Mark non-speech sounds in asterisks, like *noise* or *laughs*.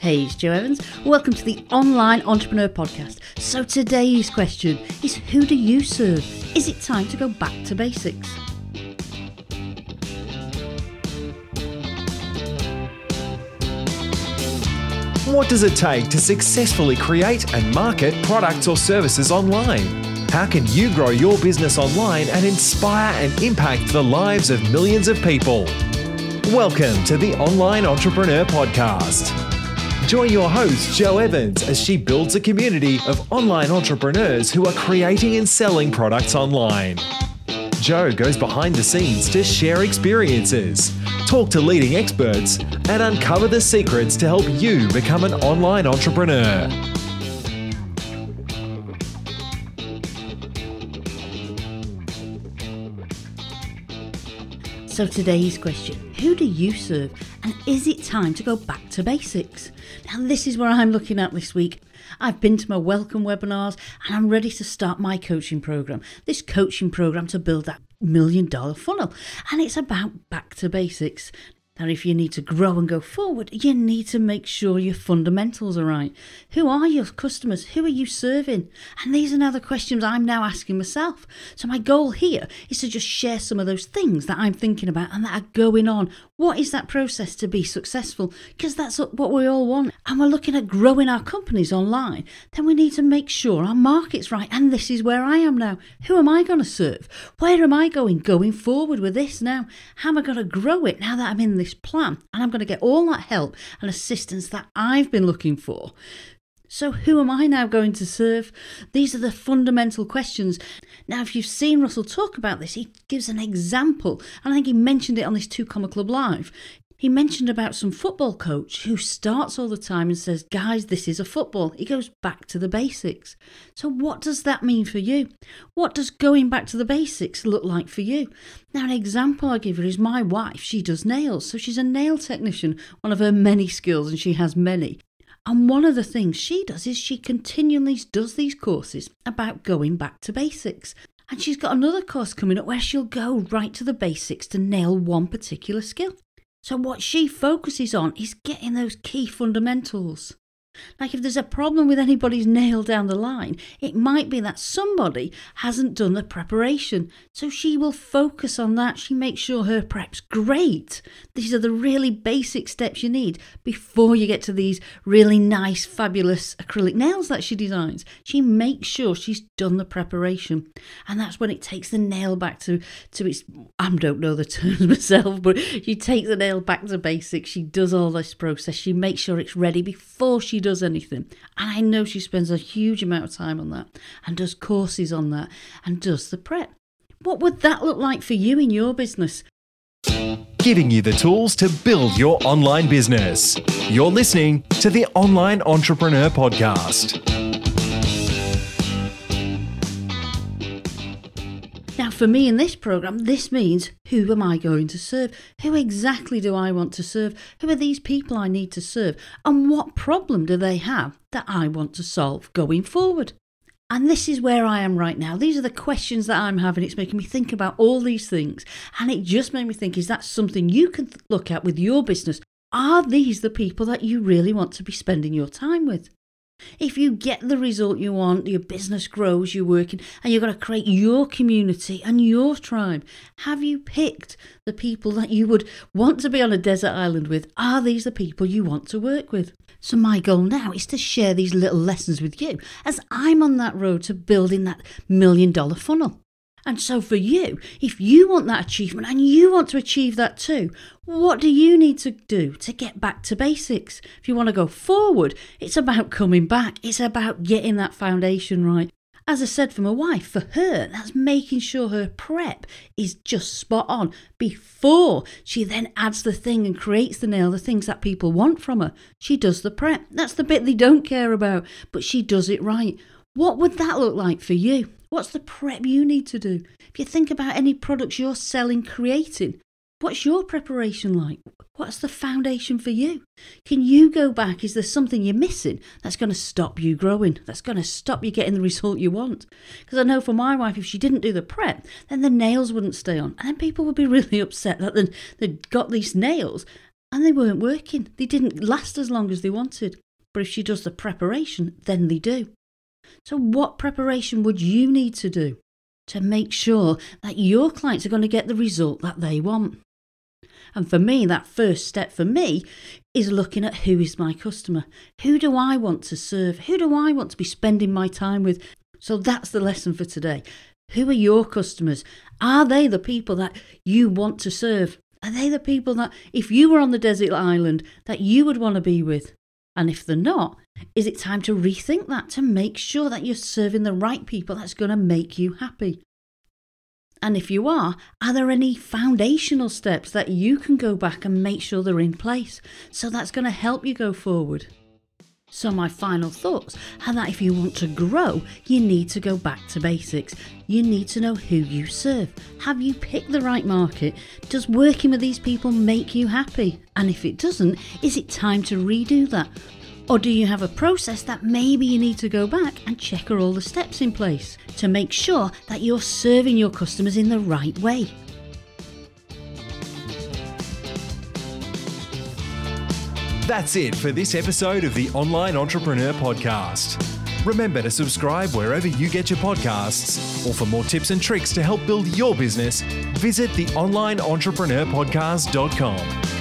Hey, it's Joe Evans. Welcome to the Online Entrepreneur Podcast. So today's question is who do you serve? Is it time to go back to basics? What does it take to successfully create and market products or services online? How can you grow your business online and inspire and impact the lives of millions of people? Welcome to the Online Entrepreneur Podcast. Join your host, Joe Evans, as she builds a community of online entrepreneurs who are creating and selling products online. Joe goes behind the scenes to share experiences, talk to leading experts, and uncover the secrets to help you become an online entrepreneur. So today's question Who do you serve? And is it time to go back to basics? Now, this is where I'm looking at this week. I've been to my welcome webinars and I'm ready to start my coaching program. This coaching program to build that million dollar funnel. And it's about back to basics. And if you need to grow and go forward, you need to make sure your fundamentals are right. Who are your customers? Who are you serving? And these are now the questions I'm now asking myself. So, my goal here is to just share some of those things that I'm thinking about and that are going on. What is that process to be successful? Because that's what we all want. And we're looking at growing our companies online. Then we need to make sure our market's right. And this is where I am now. Who am I going to serve? Where am I going going forward with this now? How am I going to grow it now that I'm in this? This plan and I'm going to get all that help and assistance that I've been looking for. So, who am I now going to serve? These are the fundamental questions. Now, if you've seen Russell talk about this, he gives an example, and I think he mentioned it on this Two Comma Club Live. He mentioned about some football coach who starts all the time and says, Guys, this is a football. He goes back to the basics. So, what does that mean for you? What does going back to the basics look like for you? Now, an example I give her is my wife. She does nails, so she's a nail technician, one of her many skills, and she has many. And one of the things she does is she continually does these courses about going back to basics. And she's got another course coming up where she'll go right to the basics to nail one particular skill. So, what she focuses on is getting those key fundamentals. Like if there's a problem with anybody's nail down the line, it might be that somebody hasn't done the preparation. So she will focus on that. She makes sure her prep's great. These are the really basic steps you need before you get to these really nice, fabulous acrylic nails that she designs. She makes sure she's done the preparation. And that's when it takes the nail back to, to its I don't know the *laughs* terms myself, but she takes the nail back to basics. She does all this process. She makes sure it's ready before does anything. And I know she spends a huge amount of time on that and does courses on that and does the prep. What would that look like for you in your business? Giving you the tools to build your online business. You're listening to the Online Entrepreneur Podcast. For me in this program, this means who am I going to serve? Who exactly do I want to serve? Who are these people I need to serve? And what problem do they have that I want to solve going forward? And this is where I am right now. These are the questions that I'm having. It's making me think about all these things. And it just made me think is that something you can look at with your business? Are these the people that you really want to be spending your time with? If you get the result you want, your business grows, you're working, and you're going to create your community and your tribe. Have you picked the people that you would want to be on a desert island with? Are these the people you want to work with? So, my goal now is to share these little lessons with you as I'm on that road to building that million dollar funnel. And so, for you, if you want that achievement and you want to achieve that too, what do you need to do to get back to basics? If you want to go forward, it's about coming back, it's about getting that foundation right. As I said for my wife, for her, that's making sure her prep is just spot on before she then adds the thing and creates the nail, the things that people want from her. She does the prep. That's the bit they don't care about, but she does it right. What would that look like for you? What's the prep you need to do? If you think about any products you're selling, creating, what's your preparation like? What's the foundation for you? Can you go back? Is there something you're missing that's going to stop you growing? That's going to stop you getting the result you want? Because I know for my wife, if she didn't do the prep, then the nails wouldn't stay on. And then people would be *laughs* really upset that they'd got these nails and they weren't working. They didn't last as long as they wanted. But if she does the preparation, then they do. So, what preparation would you need to do to make sure that your clients are going to get the result that they want? And for me, that first step for me is looking at who is my customer. Who do I want to serve? Who do I want to be spending my time with? So that's the lesson for today. Who are your customers? Are they the people that you want to serve? Are they the people that, if you were on the desert island, that you would want to be with? And if they're not, is it time to rethink that to make sure that you're serving the right people that's going to make you happy? And if you are, are there any foundational steps that you can go back and make sure they're in place? So that's going to help you go forward. So, my final thoughts are that if you want to grow, you need to go back to basics. You need to know who you serve. Have you picked the right market? Does working with these people make you happy? And if it doesn't, is it time to redo that? Or do you have a process that maybe you need to go back and check are all the steps in place to make sure that you're serving your customers in the right way? That's it for this episode of the Online Entrepreneur Podcast. Remember to subscribe wherever you get your podcasts, or for more tips and tricks to help build your business, visit the onlineentrepreneurpodcast.com.